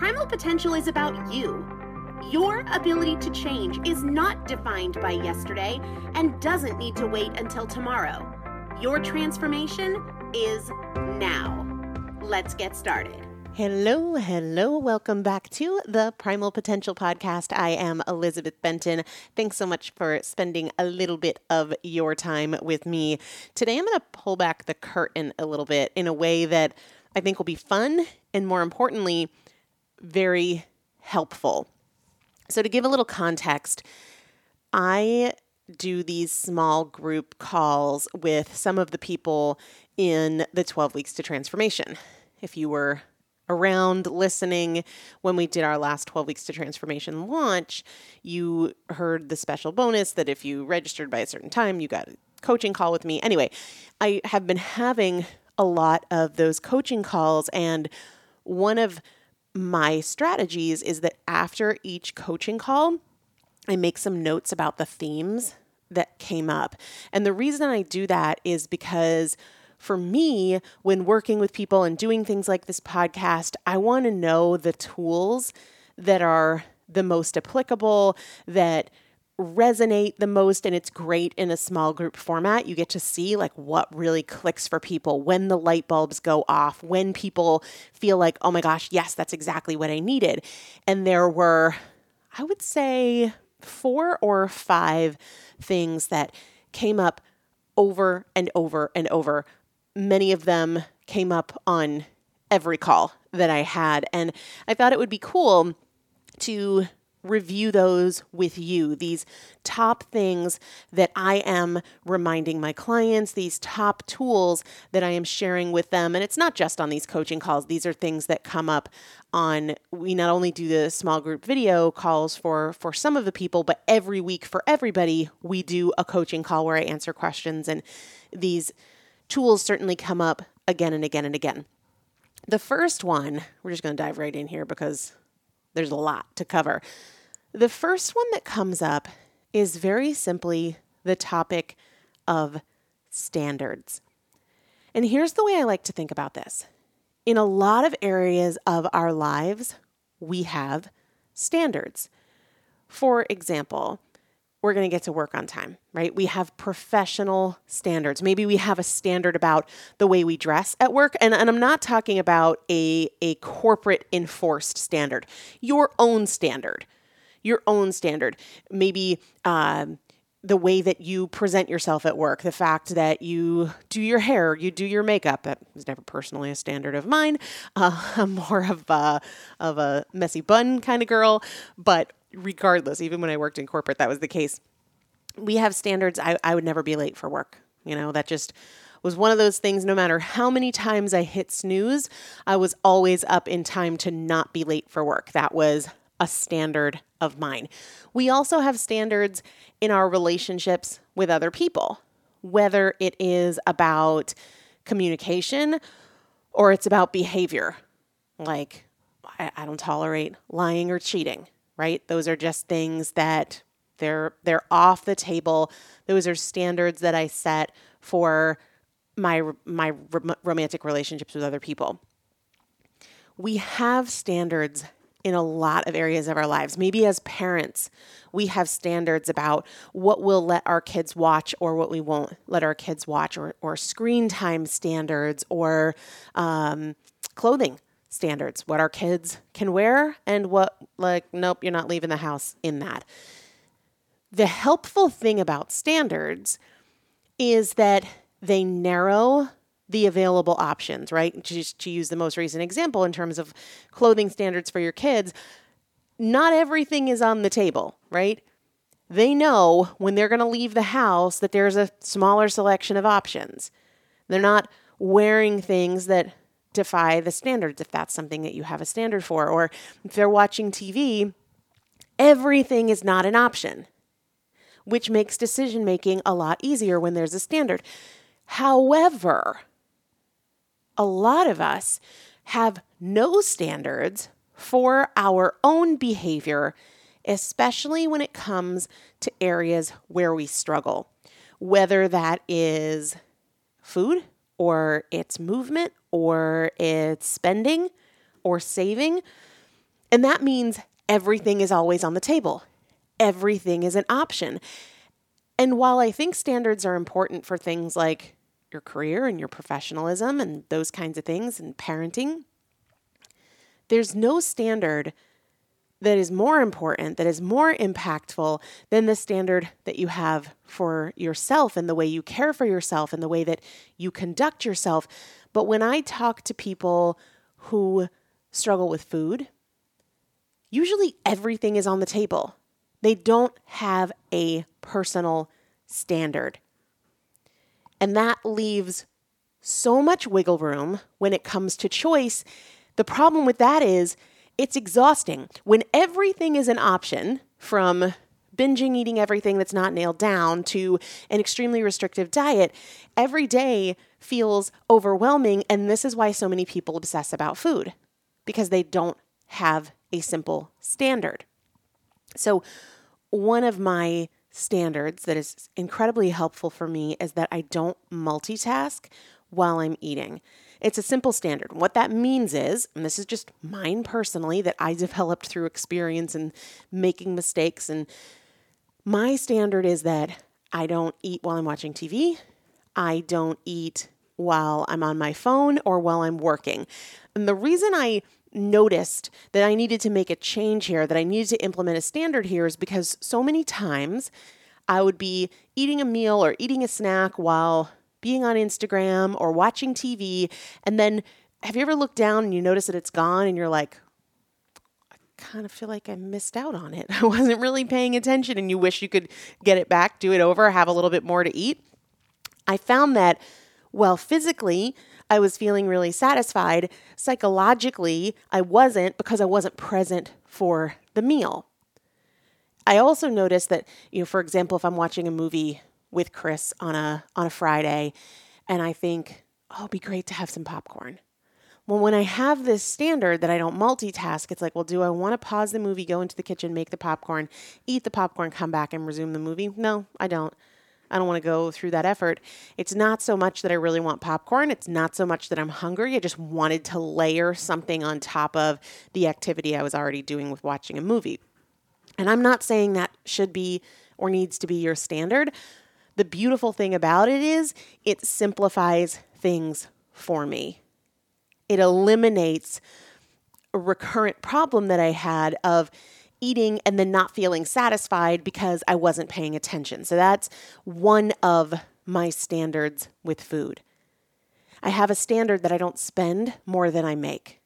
Primal potential is about you. Your ability to change is not defined by yesterday and doesn't need to wait until tomorrow. Your transformation is now. Let's get started. Hello, hello. Welcome back to the Primal Potential Podcast. I am Elizabeth Benton. Thanks so much for spending a little bit of your time with me. Today, I'm going to pull back the curtain a little bit in a way that I think will be fun and, more importantly, very helpful. So, to give a little context, I do these small group calls with some of the people in the 12 Weeks to Transformation. If you were around listening when we did our last 12 Weeks to Transformation launch, you heard the special bonus that if you registered by a certain time, you got a coaching call with me. Anyway, I have been having a lot of those coaching calls, and one of my strategies is that after each coaching call, I make some notes about the themes that came up. And the reason I do that is because for me, when working with people and doing things like this podcast, I want to know the tools that are the most applicable, that resonate the most and it's great in a small group format you get to see like what really clicks for people when the light bulbs go off when people feel like oh my gosh yes that's exactly what i needed. And there were i would say four or five things that came up over and over and over. Many of them came up on every call that i had and i thought it would be cool to review those with you. These top things that I am reminding my clients, these top tools that I am sharing with them. And it's not just on these coaching calls, these are things that come up on we not only do the small group video calls for for some of the people but every week for everybody we do a coaching call where I answer questions and these tools certainly come up again and again and again. The first one, we're just going to dive right in here because there's a lot to cover. The first one that comes up is very simply the topic of standards. And here's the way I like to think about this in a lot of areas of our lives, we have standards. For example, we're going to get to work on time, right? We have professional standards. Maybe we have a standard about the way we dress at work. And, and I'm not talking about a, a corporate enforced standard, your own standard, your own standard. Maybe, um, the way that you present yourself at work, the fact that you do your hair, you do your makeup. That was never personally a standard of mine. Uh, I'm more of a, of a messy bun kind of girl, but regardless, even when I worked in corporate, that was the case. We have standards. I, I would never be late for work. You know, that just was one of those things no matter how many times I hit snooze, I was always up in time to not be late for work. That was a standard of mine. We also have standards in our relationships with other people, whether it is about communication or it's about behavior. Like, I, I don't tolerate lying or cheating right? Those are just things that they're they're off the table. Those are standards that I set for my my romantic relationships with other people. We have standards in a lot of areas of our lives. Maybe as parents, we have standards about what we'll let our kids watch or what we won't let our kids watch, or, or screen time standards, or um, clothing standards, what our kids can wear and what, like, nope, you're not leaving the house in that. The helpful thing about standards is that they narrow the available options, right? Just to use the most recent example in terms of clothing standards for your kids, not everything is on the table, right? They know when they're going to leave the house that there's a smaller selection of options. They're not wearing things that defy the standards if that's something that you have a standard for. Or if they're watching TV, everything is not an option, which makes decision making a lot easier when there's a standard. However, a lot of us have no standards for our own behavior, especially when it comes to areas where we struggle, whether that is food or it's movement or it's spending or saving. And that means everything is always on the table, everything is an option. And while I think standards are important for things like your career and your professionalism and those kinds of things and parenting, there's no standard that is more important, that is more impactful than the standard that you have for yourself and the way you care for yourself and the way that you conduct yourself. But when I talk to people who struggle with food, usually everything is on the table. They don't have a personal standard. And that leaves so much wiggle room when it comes to choice. The problem with that is it's exhausting. When everything is an option, from binging eating everything that's not nailed down to an extremely restrictive diet, every day feels overwhelming. And this is why so many people obsess about food because they don't have a simple standard. So, one of my standards that is incredibly helpful for me is that I don't multitask while I'm eating. It's a simple standard. What that means is, and this is just mine personally, that I developed through experience and making mistakes. And my standard is that I don't eat while I'm watching TV. I don't eat while I'm on my phone or while I'm working. And the reason I noticed that I needed to make a change here, that I needed to implement a standard here, is because so many times I would be eating a meal or eating a snack while being on Instagram or watching TV. And then have you ever looked down and you notice that it's gone and you're like, I kind of feel like I missed out on it. I wasn't really paying attention and you wish you could get it back, do it over, have a little bit more to eat. I found that, well, physically, I was feeling really satisfied. Psychologically, I wasn't because I wasn't present for the meal. I also noticed that, you know, for example, if I'm watching a movie with Chris on a on a Friday and I think, "Oh, it'd be great to have some popcorn." Well, when I have this standard that I don't multitask, it's like, well, do I want to pause the movie, go into the kitchen, make the popcorn, eat the popcorn, come back and resume the movie? No, I don't. I don't want to go through that effort. It's not so much that I really want popcorn. It's not so much that I'm hungry. I just wanted to layer something on top of the activity I was already doing with watching a movie. And I'm not saying that should be or needs to be your standard. The beautiful thing about it is it simplifies things for me. It eliminates a recurrent problem that I had of eating and then not feeling satisfied because I wasn't paying attention. So that's one of my standards with food. I have a standard that I don't spend more than I make.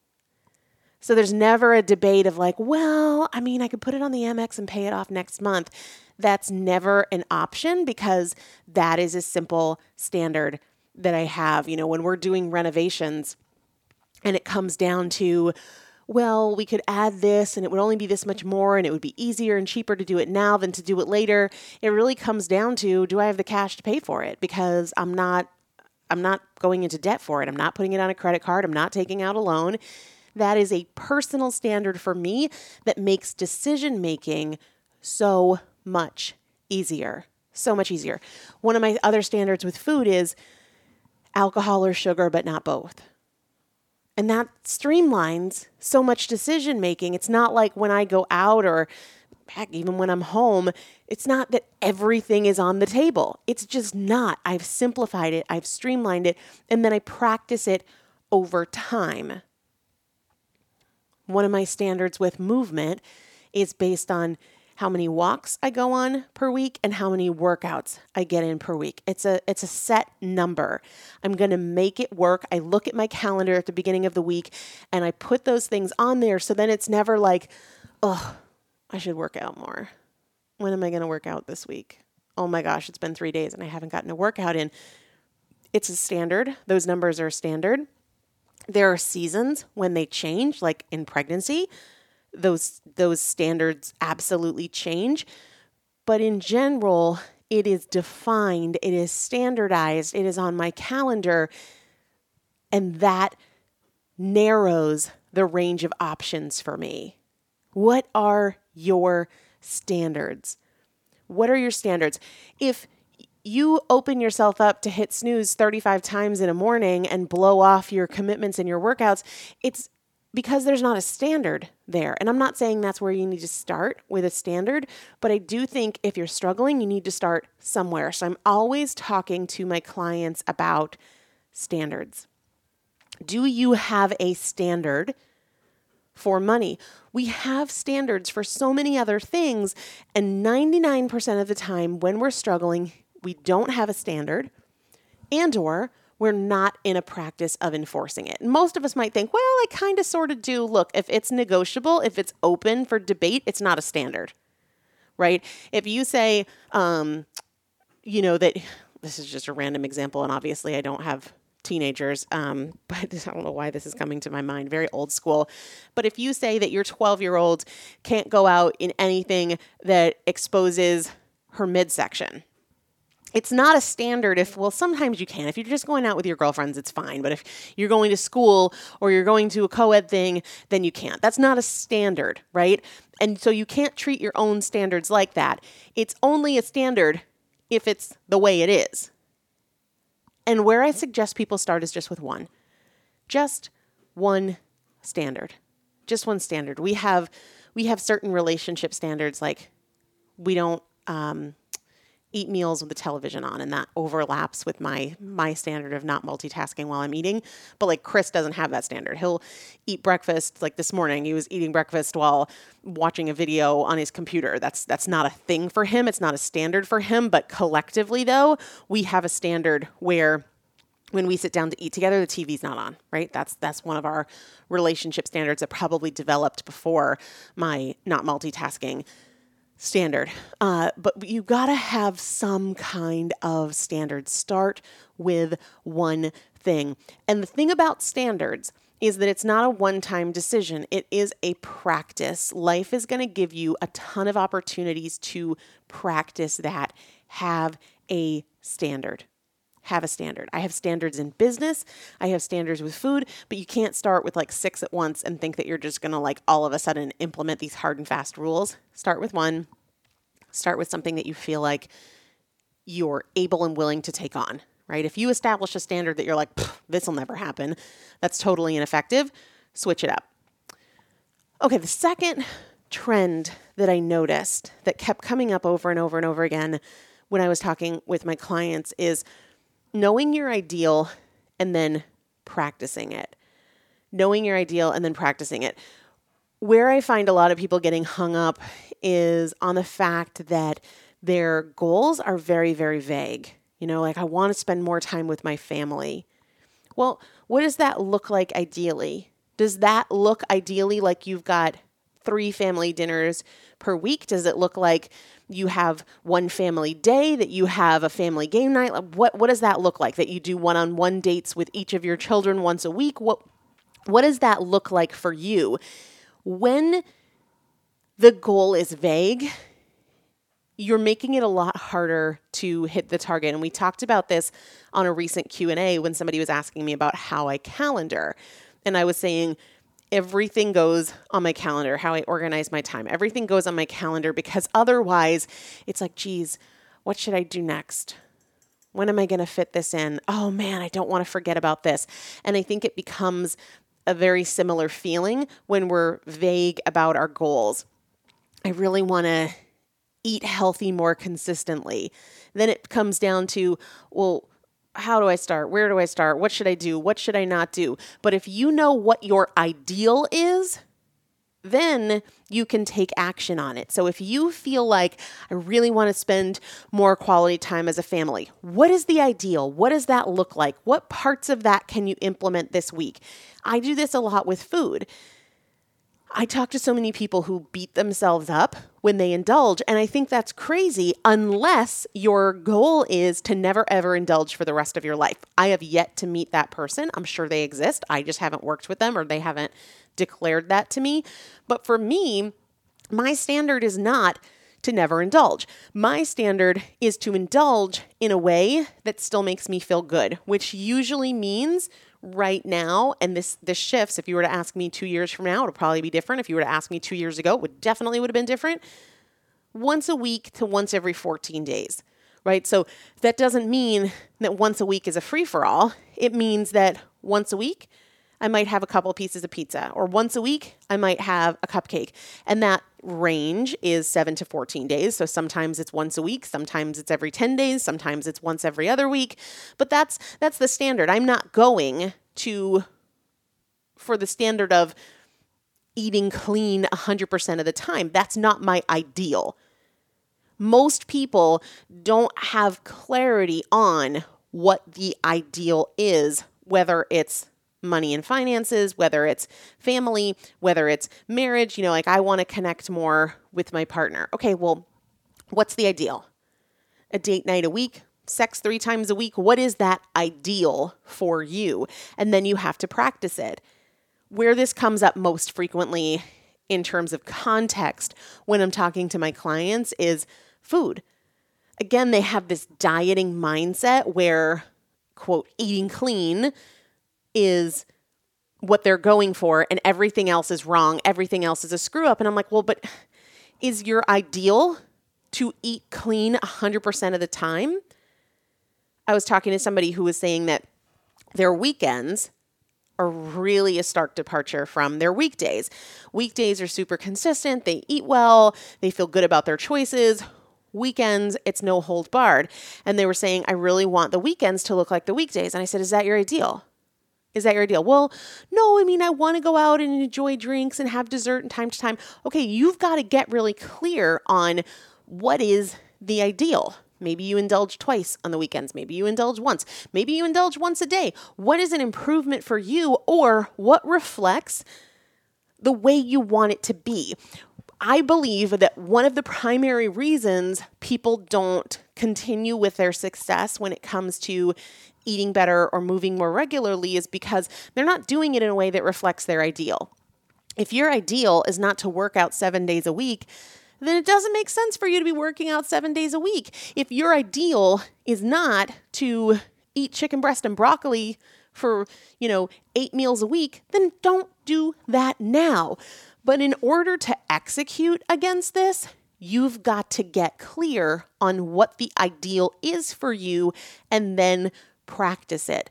So there's never a debate of like, well, I mean, I could put it on the Amex and pay it off next month. That's never an option because that is a simple standard that I have. You know, when we're doing renovations and it comes down to, well, we could add this and it would only be this much more and it would be easier and cheaper to do it now than to do it later. It really comes down to do I have the cash to pay for it because I'm not I'm not going into debt for it. I'm not putting it on a credit card. I'm not taking out a loan. That is a personal standard for me that makes decision making so much easier. So much easier. One of my other standards with food is alcohol or sugar, but not both. And that streamlines so much decision making. It's not like when I go out or heck, even when I'm home, it's not that everything is on the table. It's just not. I've simplified it, I've streamlined it, and then I practice it over time. One of my standards with movement is based on how many walks I go on per week and how many workouts I get in per week. It's a it's a set number. I'm going to make it work. I look at my calendar at the beginning of the week and I put those things on there so then it's never like, "Oh, I should work out more. When am I going to work out this week? Oh my gosh, it's been 3 days and I haven't gotten a workout in." It's a standard. Those numbers are standard. There are seasons when they change like in pregnancy those those standards absolutely change. But in general it is defined it is standardized it is on my calendar and that narrows the range of options for me. What are your standards? What are your standards? If you open yourself up to hit snooze 35 times in a morning and blow off your commitments and your workouts it's because there's not a standard there. And I'm not saying that's where you need to start with a standard, but I do think if you're struggling, you need to start somewhere. So I'm always talking to my clients about standards. Do you have a standard for money? We have standards for so many other things, and 99% of the time when we're struggling, we don't have a standard and or we're not in a practice of enforcing it. Most of us might think, well, I kind of sort of do. Look, if it's negotiable, if it's open for debate, it's not a standard, right? If you say, um, you know, that this is just a random example, and obviously I don't have teenagers, um, but I don't know why this is coming to my mind, very old school. But if you say that your 12 year old can't go out in anything that exposes her midsection, it's not a standard if well sometimes you can. If you're just going out with your girlfriends it's fine. But if you're going to school or you're going to a co-ed thing then you can't. That's not a standard right? And so you can't treat your own standards like that. It's only a standard if it's the way it is. And where i suggest people start is just with one. Just one standard. Just one standard. We have we have certain relationship standards like we don't um, eat meals with the television on and that overlaps with my my standard of not multitasking while I'm eating. But like Chris doesn't have that standard. He'll eat breakfast like this morning he was eating breakfast while watching a video on his computer. That's that's not a thing for him. It's not a standard for him. But collectively though we have a standard where when we sit down to eat together the TV's not on right? That's that's one of our relationship standards that probably developed before my not multitasking standard. Uh, but you got to have some kind of standard. Start with one thing. And the thing about standards is that it's not a one time decision, it is a practice. Life is to give you a ton of opportunities to practice that. Have a standard. Have a standard. I have standards in business. I have standards with food, but you can't start with like six at once and think that you're just going to like all of a sudden implement these hard and fast rules. Start with one, Start with something that you feel like you're able and willing to take on, right? If you establish a standard that you're like, this will never happen, that's totally ineffective, switch it up. Okay, the second trend that I noticed that kept coming up over and over and over again when I was talking with my clients is knowing your ideal and then practicing it. Knowing your ideal and then practicing it. Where I find a lot of people getting hung up is on the fact that their goals are very, very vague. You know, like I want to spend more time with my family. Well, what does that look like ideally? Does that look ideally like you've got three family dinners per week? Does it look like you have one family day, that you have a family game night? What what does that look like? That you do one-on-one dates with each of your children once a week? What what does that look like for you? When the goal is vague, you're making it a lot harder to hit the target and we talked about this on a recent q&a when somebody was asking me about how i calendar and i was saying everything goes on my calendar how i organize my time. Everything goes on my calendar because otherwise it's like geez what should i do next? When am i going to fit this in? Oh man i don't want to forget about this. And i think it becomes a very similar feeling when we're vague about our goals. I really want to eat healthy more consistently. Then it comes down to, well, how do I start? Where do I start? What should I do? What should I not do? But if you know what your ideal is, then you can take action on it. So if you feel like I really want to spend more quality time as a family, what is the ideal? What does that look like? What parts of that can you implement this week? I do this a lot with food. I talk to so many people who beat themselves up when they indulge, and I think that's crazy unless your goal is to never ever indulge for the rest of your life. I have yet to meet that person. I'm sure they exist. I just haven't worked with them or they haven't declared that to me. But for me, my standard is not to never indulge. My standard is to indulge in a way that still makes me feel good, which usually means right now and this this shifts if you were to ask me 2 years from now it'll probably be different. If you were to ask me 2 years ago it would definitely would have been different. Once a week to once every 14 days right? So that doesn't mean that once a week is a free for all it means that once a week I might have a couple pieces of pizza, or once a week, I might have a cupcake. And that range is seven to 14 days. So sometimes it's once a week, sometimes it's every 10 days, sometimes it's once every other week. But that's that's the standard. I'm not going to for the standard of eating clean 100% of the time. That's not my ideal. Most people don't have clarity on what the ideal is, whether it's money and finances, whether it's family, whether it's marriage. You know, like I want to connect more with my partner. Okay, well, what's the ideal? A date night a week? Sex three times a week? What is that ideal for you? And then you have to practice it. Where this comes up most frequently in terms of context when I'm talking to my clients is food. Again, they have this dieting mindset where, quote, eating clean is what they're going for and everything else is wrong. Everything else is a screw up. And I'm like, well, but is your ideal to eat clean 100% of the time? I was talking to somebody who was saying that their weekends are really a stark departure from their weekdays. Weekdays are super consistent, they eat well, they feel good about their choices. Weekends, it's no hold barred. And they were saying, I really want the weekends to look like the weekdays. And I said, Is that your ideal? Is that your ideal? Well, no, I mean, I want to go out and enjoy drinks and have dessert and time to time. Okay, you've got to get really clear on what is the ideal. Maybe you indulge twice on the weekends. Maybe you indulge once. Maybe you indulge once a day. What is an improvement for you or what reflects the way you want it to be? I believe that one of the primary reasons people don't continue with their success when it comes to eating better or moving more regularly is because they're not doing it in a way that reflects their ideal. If your ideal is not to work out seven days a week, then it doesn't make sense for you to be working out seven days a week. If your ideal is not to eat chicken breast and broccoli for, you know, eight meals a week, then don't do that now. But in order to execute against this, you've got to get clear on what the ideal is for you and then practice it.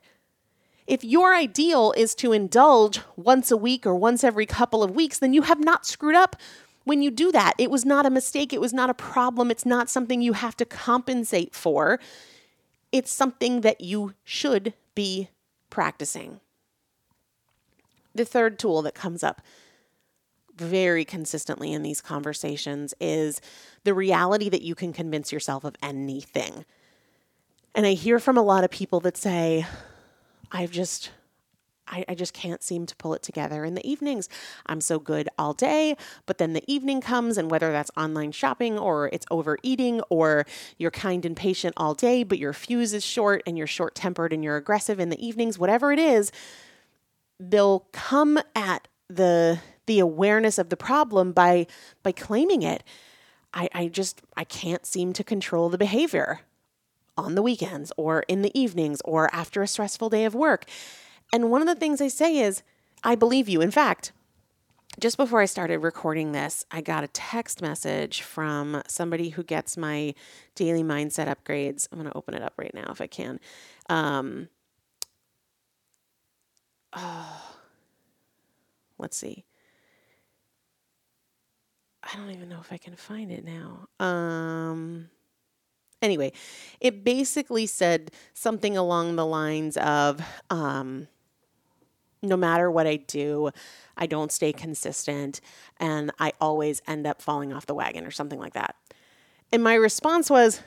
If your ideal is to indulge once a week or once every couple of weeks, then you have not screwed up when you do that. It was not a mistake. It was not a problem. It's not something you have to compensate for. It's something that you should be practicing. The third tool that comes up very consistently in these conversations is the reality that you can convince yourself of anything. And I hear from a lot of people that say, I've just, I, I, just can't seem to pull it together in the evenings. I'm so good all day, but then the evening comes, and whether that's online shopping or it's overeating or you're kind and patient all day, but your fuse is short and you're short tempered and you're aggressive in the evenings, whatever it is, they'll come at the the awareness of the problem by by claiming it. I, I just I can't seem to control the behavior on the weekends or in the evenings or after a stressful day of work. And one of the things I say is, I believe you. In fact, just before I started recording this, I got a text message from somebody who gets my daily mindset upgrades. I'm going to open it up right now if I can. Um, oh, let's see. I don't even know if I can find it now. Um, Anyway, it basically said something along the lines of um, no matter what I do, I don't stay consistent and I always end up falling off the wagon or something like that. And my response was,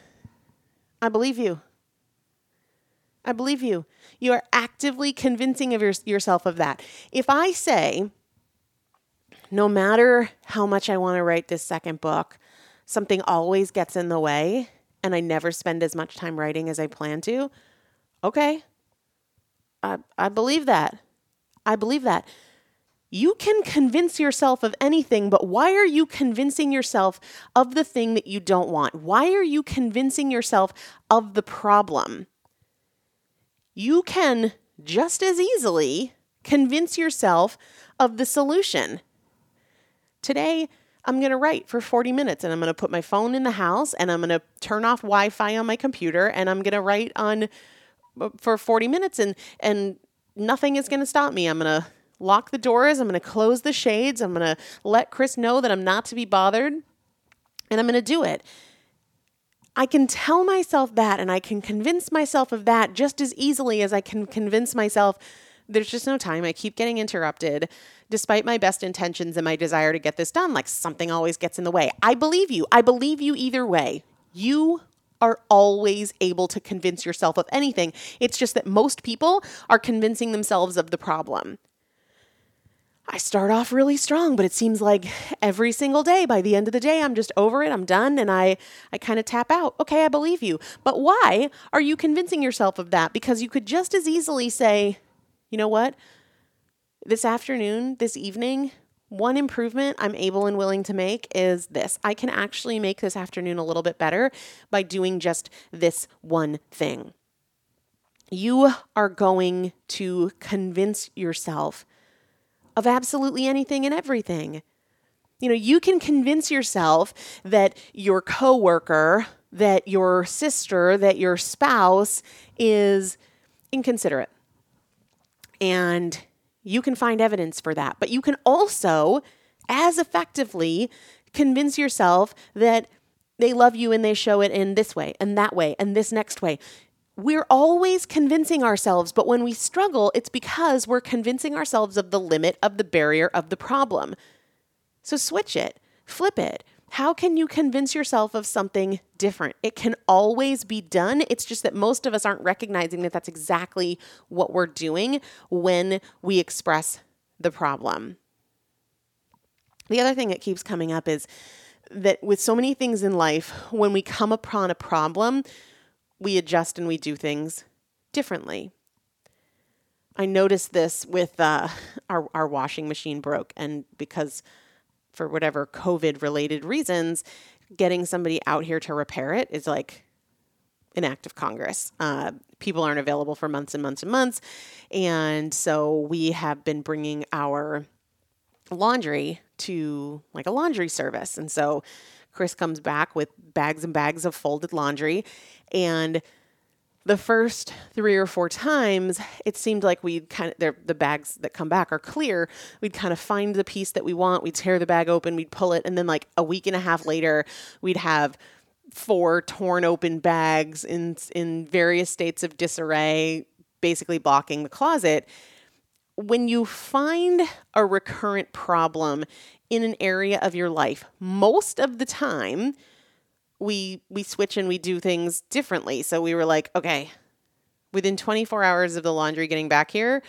I believe you. I believe you. You are actively convincing of your, yourself of that. If I say, no matter how much I want to write this second book, something always gets in the way, and I never spend as much time writing as I plan to, okay. I, I believe that. I believe that. You can convince yourself of anything, but why are you convincing yourself of the thing that you don't want? Why are you convincing yourself of the problem? You can just as easily convince yourself of the solution. Today, I'm going to write for 40 minutes and I'm going to put my phone in the house and I'm going to turn off Wi-Fi on my computer and I'm going to write on uh, for 40 minutes and and nothing is going to stop me. I'm going to lock the doors, I'm going to close the shades, I'm going to let Chris know that I'm not to be bothered and I'm going to do it. I can tell myself that and I can convince myself of that just as easily as I can convince myself there's just no time. I keep getting interrupted despite my best intentions and my desire to get this done. Like something always gets in the way. I believe you. I believe you either way. You are always able to convince yourself of anything. It's just that most people are convincing themselves of the problem. I start off really strong, but it seems like every single day by the end of the day I'm just over it, I'm done and I I kind of tap out. Okay, I believe you. But why are you convincing yourself of that? Because you could just as easily say, "You know what? This afternoon, this evening, one improvement I'm able and willing to make is this. I can actually make this afternoon a little bit better by doing just this one thing." You are going to convince yourself of absolutely anything and everything. You know, you can convince yourself that your coworker, that your sister, that your spouse is inconsiderate. And you can find evidence for that. But you can also, as effectively, convince yourself that they love you and they show it in this way and that way and this next way we're always convincing ourselves, but when we struggle, it's because we're convincing ourselves of the limit of the barrier of the problem. So switch it, flip it. How can you convince yourself of something different? It can always be done. It's just that most of us aren't recognizing that that's exactly what we're doing when we express the problem. The other thing that keeps coming up is that with so many things in life, when we come upon a problem, we adjust and we do things differently. I noticed this with uh, our, our washing machine broke, and because for whatever COVID related reasons, getting somebody out here to repair it is like an act of Congress. Uh, people aren't available for months and months and months. And so we have been bringing our laundry to like a laundry service. And so Chris comes back with bags and bags of folded laundry. And the first three or four times, it seemed like we'd kind of, the bags that come back are clear. We'd kind of find the piece that we want, we'd tear the bag open, we'd pull it, and then like a week and a half later, we'd have four torn open bags in in various states of disarray, basically blocking the closet. When you find a recurrent problem in an area of your life, most of the time, we we switch and we do things differently. So we were like, okay, within 24 hours of the laundry getting back here,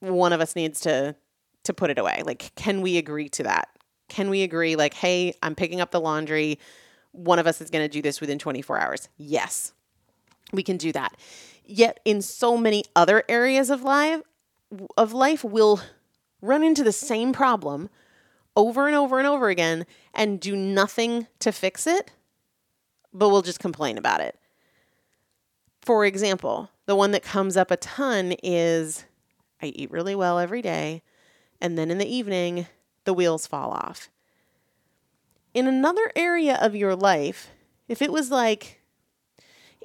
one of us needs to to put it away. Like, can we agree to that? Can we agree like, hey, I'm picking up the laundry. One of us is going to do this within 24 hours. Yes. We can do that. Yet in so many other areas of life of life we'll run into the same problem over and over and over again and do nothing to fix it but we'll just complain about it. For example, the one that comes up a ton is I eat really well every day, and then in the evening, the wheels fall off. In another area of your life, if it was like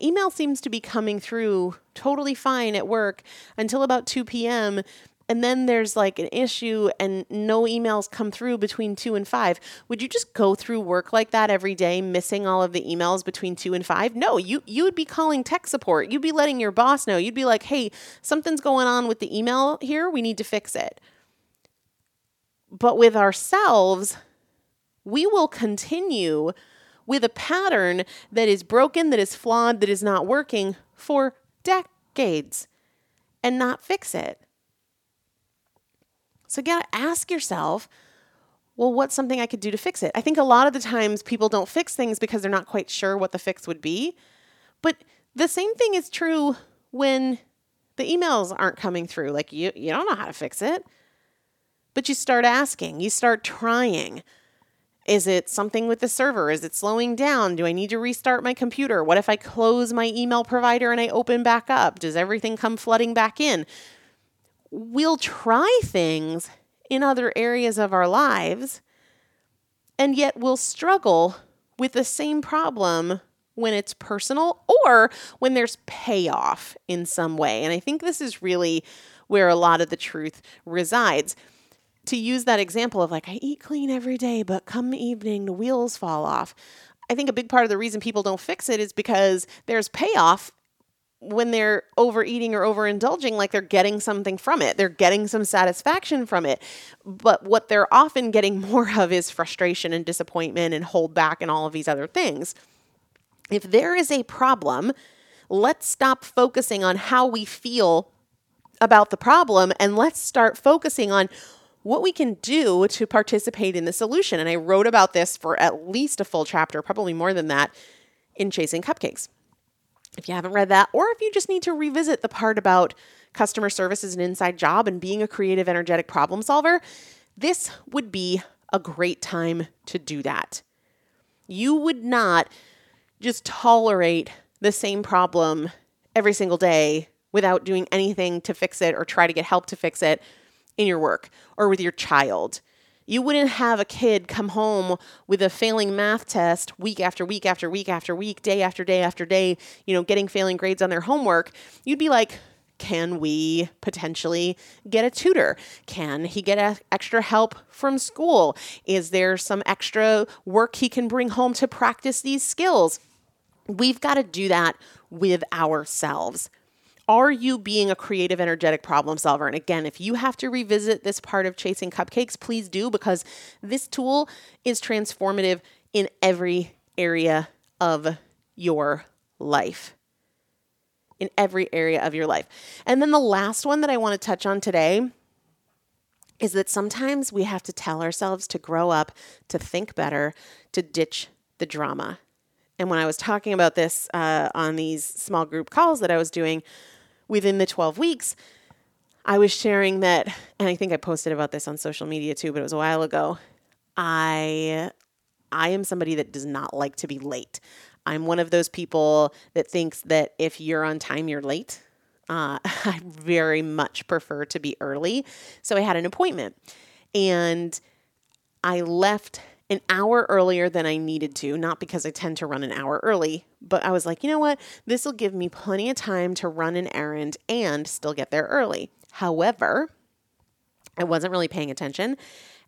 email seems to be coming through totally fine at work until about 2 p.m and then there's like an issue and no emails come through between 2 and 5 would you just go through work like that every day missing all of the emails between 2 and 5 no you you would be calling tech support. You'd be letting your boss know. You'd be like hey something's going on with the email here. We need to fix it. But with ourselves we will continue with a pattern that is broken that is flawed that is not working for decades and not fix it so, you gotta ask yourself, well, what's something I could do to fix it? I think a lot of the times people don't fix things because they're not quite sure what the fix would be. But the same thing is true when the emails aren't coming through. Like you, you don't know how to fix it. But you start asking, you start trying. Is it something with the server? Is it slowing down? Do I need to restart my computer? What if I close my email provider and I open back up? Does everything come flooding back in? We'll try things in other areas of our lives, and yet we'll struggle with the same problem when it's personal or when there's payoff in some way. And I think this is really where a lot of the truth resides. To use that example of like, I eat clean every day, but come evening, the wheels fall off. I think a big part of the reason people don't fix it is because there's payoff when they're overeating or overindulging, like they're getting something from it. They're getting some satisfaction from it. But what they're often getting more of is frustration and disappointment and hold back and all of these other things. If there is a problem, let's stop focusing on how we feel about the problem and let's start focusing on what we can do to participate in the solution. And I wrote about this for at least a full chapter, probably more than that, in Chasing Cupcakes. If you haven't read that, or if you just need to revisit the part about customer service as an inside job and being a creative, energetic problem solver, this would be a great time to do that. You would not just tolerate the same problem every single day without doing anything to fix it or try to get help to fix it in your work or with your child. You wouldn't have a kid come home with a failing math test week after week after week after week, day after day after day, you know, getting failing grades on their homework. You'd be like, can we potentially get a tutor? Can he get a, extra help from school? Is there some extra work he can bring home to practice these skills? We've got to do that with ourselves. Are you being a creative, energetic problem solver? And again, if you have to revisit this part of chasing cupcakes, please do because this tool is transformative in every area of your life. In every area of your life. And then the last one that I want to touch on today is that sometimes we have to tell ourselves to grow up, to think better, to ditch the drama. And when I was talking about this uh, on these small group calls that I was doing, within the 12 weeks, I was sharing that, and I think I posted about this on social media too, but it was a while ago. I I am somebody that does not like to be late. I'm one of those people that thinks that if you're on time, you're late. Uh, I very much prefer to be early. So I had an appointment and I left an hour earlier than I needed to, not because I tend to run an hour early, but I was like, you know what? This will give me plenty of time to run an errand and still get there early. However, I wasn't really paying attention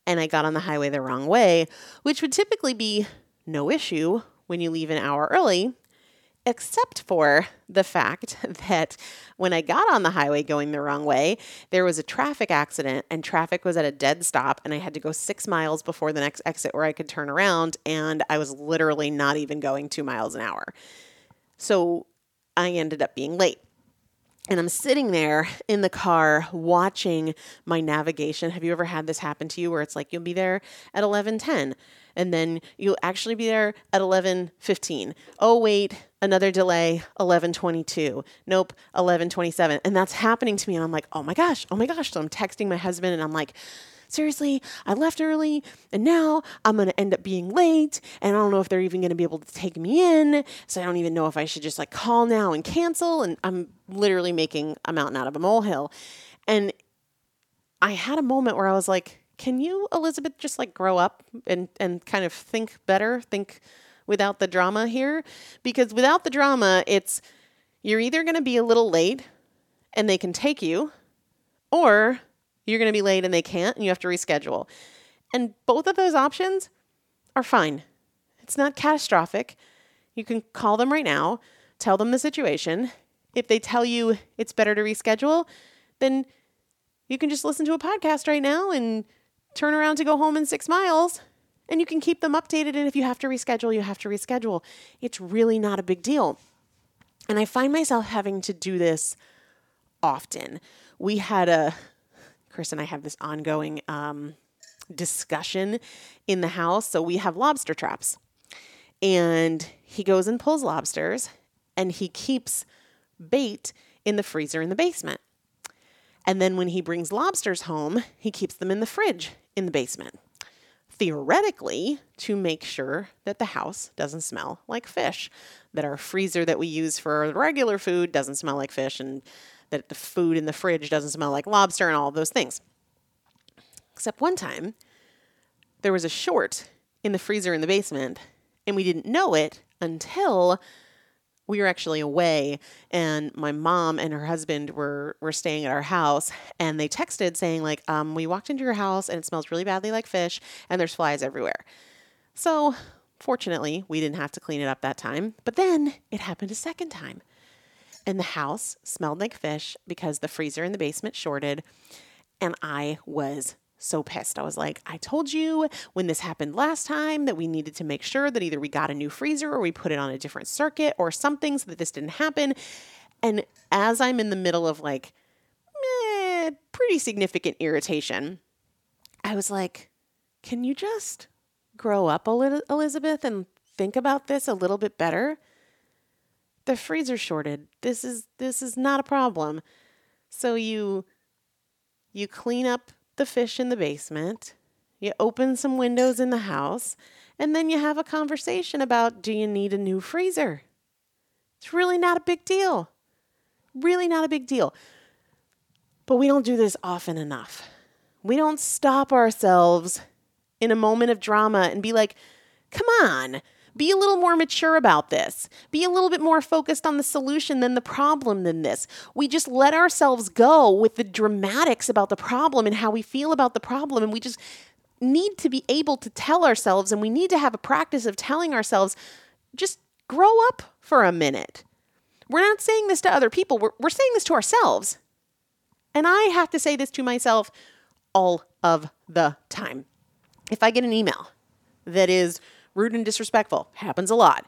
and I got on the highway the wrong way, which would typically be no issue when you leave an hour early except for the fact that when I got on the highway going the wrong way, there was a traffic accident and traffic was at a dead stop, and I had to go six miles before the next exit where I could turn around, and I was literally not even going two miles an hour. So I ended up being late. And I'm sitting there in the car watching my navigation. Have you ever had this happen to you where it's like you'll be there at 11:10 and then you'll actually be there at 11:15. Oh wait, another delay 11:22. Nope, 11:27. And that's happening to me and I'm like, "Oh my gosh, oh my gosh." So I'm texting my husband and I'm like, seriously, I left early and now I'm going to end up being late and I don't know if they're even going to be able to take me in. So I don't even know if I should just like call now and cancel. And I'm literally making a mountain out of a molehill. And I had a moment where I was like, can you, Elizabeth, just like grow up and, and kind of think better, think without the drama here? Because without the drama, it's you're either going to be a little late and they can take you, or you're going to be late and they can't and you have to reschedule. And both of those options are fine. It's not catastrophic. You can call them right now, tell them the situation. If they tell you it's better to reschedule, then you can just listen to a podcast right now and turn around to go home in six miles and you can keep them updated. And if you have to reschedule, you have to reschedule. It's really not a big deal. And I find myself having to do this often. We had a Chris and I have this ongoing um, discussion in the house. So we have lobster traps. And he goes and pulls lobsters and he keeps bait in the freezer in the basement. And then when he brings lobsters home, he keeps them in the fridge in the basement. Theoretically, to make sure that the house doesn't smell like fish, that our freezer that we use for regular food doesn't smell like fish, and that the food in the fridge doesn't smell like lobster and all those things. Except one time, there was a short in the freezer in the basement, and we didn't know it until we were actually away and my mom and her husband were were staying at our house and they texted saying like um, we walked into your house and it smells really badly like fish and there's flies everywhere so fortunately we didn't have to clean it up that time but then it happened a second time and the house smelled like fish because the freezer in the basement shorted. And I was so pissed. I was like, I told you when this happened last time that we needed to make sure that either we got a new freezer or we put it on a different circuit or something so that this didn't happen. And as I'm in the middle of like, pretty significant irritation, I was like, can you just grow up a little, Elizabeth, and think about this a little bit better? The freezer shorted. This is this is not a problem. So you you clean up the fish in the basement, you open some windows in the house, and then you have a conversation about do you need a new freezer? It's really not a big deal. Really not a big deal. But we don't do this often enough. We don't stop ourselves in a moment of drama and be like, come on, be a little more mature about this. Be a little bit more focused on the solution than the problem than this. We just let ourselves go with the dramatics about the problem and how we feel about the problem. And we just need to be able to tell ourselves, and we need to have a practice of telling ourselves, just grow up for a minute. We're not saying this to other people, we're, we're saying this to ourselves. And I have to say this to myself all of the time. If I get an email that is rude and disrespectful, happens a lot,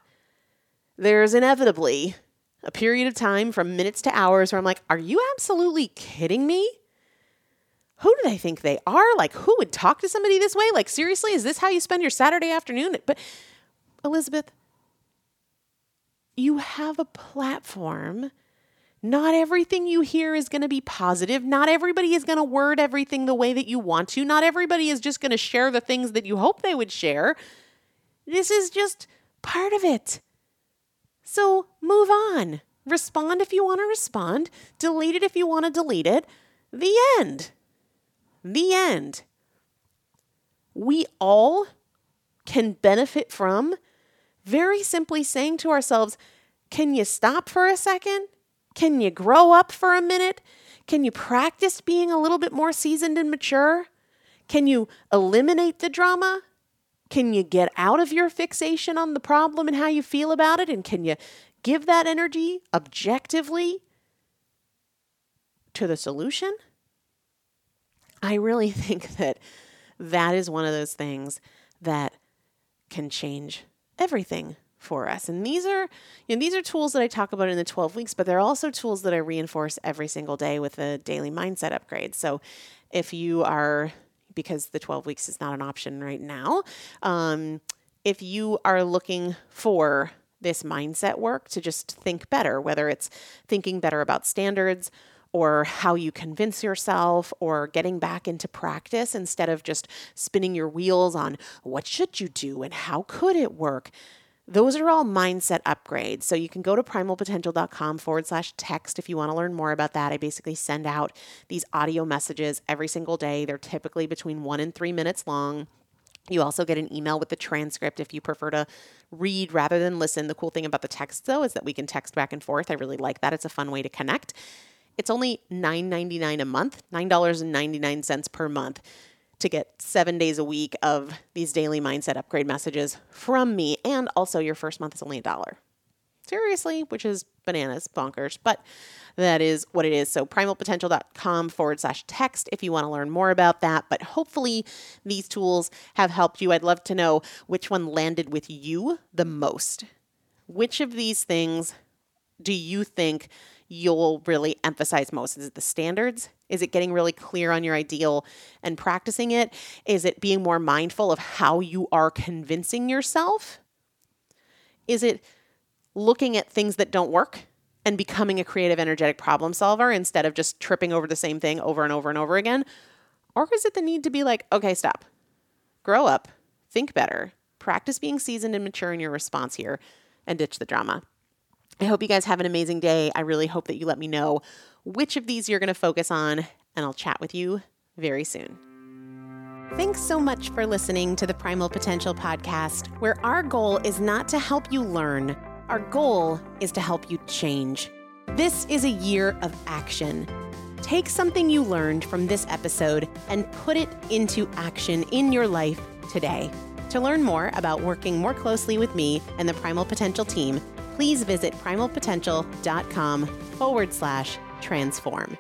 there's inevitably a period of time from minutes to hours where I'm like, are you absolutely kidding me? Who do they think they are? Like, who would talk to somebody this way? Like, seriously, is this how you spend your Saturday afternoon? But, Elizabeth, you have a platform. Not everything you hear is going to be positive. Not everybody is going to word everything the way that you want to. Not everybody is just going to share the things that you hope they would share. This is just part of it. So move on. Respond if you want to respond. Delete it if you want to delete it. The end. The end. We all can benefit from very simply saying to ourselves, Can you stop for a second? Can you grow up for a minute? Can you practice being a little bit more seasoned and mature? Can you eliminate the drama? Can you get out of your fixation on the problem and how you feel about it? And can you give that energy objectively to the solution? I really think that that is one of those things that can change everything for us. And these are, you know, these are tools that I talk about in the 12 weeks, but they're also tools that I reinforce every single day with a daily mindset upgrade. So if you are because the 12 weeks is not an option right now. Um, if you are looking for this mindset work to just think better, whether it's thinking better about standards or how you convince yourself or getting back into practice instead of just spinning your wheels on what should you do and how could it work. Those are all mindset upgrades. So you can go to primalpotential.com forward slash text if you want to learn more about that. I basically send out these audio messages every single day. They're typically between one and three minutes long. You also get an email with the transcript if you prefer to read rather than listen. The cool thing about the text, though, is that we can text back and forth. I really like that. It's a fun way to connect. It's only $9.99 a month, $9.99 per month to get seven days a week of these daily mindset upgrade messages from me. And also, your first month is only a dollar. Seriously, which is bananas, bonkers, but that is what it is. So, primalpotential.com forward slash text if you want to learn more about that. But hopefully, these tools have helped you. I'd love to know which one landed with you the most. Which of these things do you think you'll really emphasize most? Is it the standards? Is it getting really clear on your ideal and practicing it? Is it being more mindful of how you are convincing yourself? Is it looking at things that don't work and becoming a creative, energetic problem solver instead of just tripping over the same thing over and over and over again? Or is it the need to be like, okay, stop, grow up, think better, practice being seasoned and mature in your response here, and ditch the drama? I hope you guys have an amazing day. I really hope that you let me know which of these you're going to focus on, and I'll chat with you very soon. Thanks so much for listening to the Primal Potential podcast, where our goal is not to help you learn, our goal is to help you change. This is a year of action. Take something you learned from this episode and put it into action in your life today. To learn more about working more closely with me and the Primal Potential team, please visit primalpotential.com forward slash transform.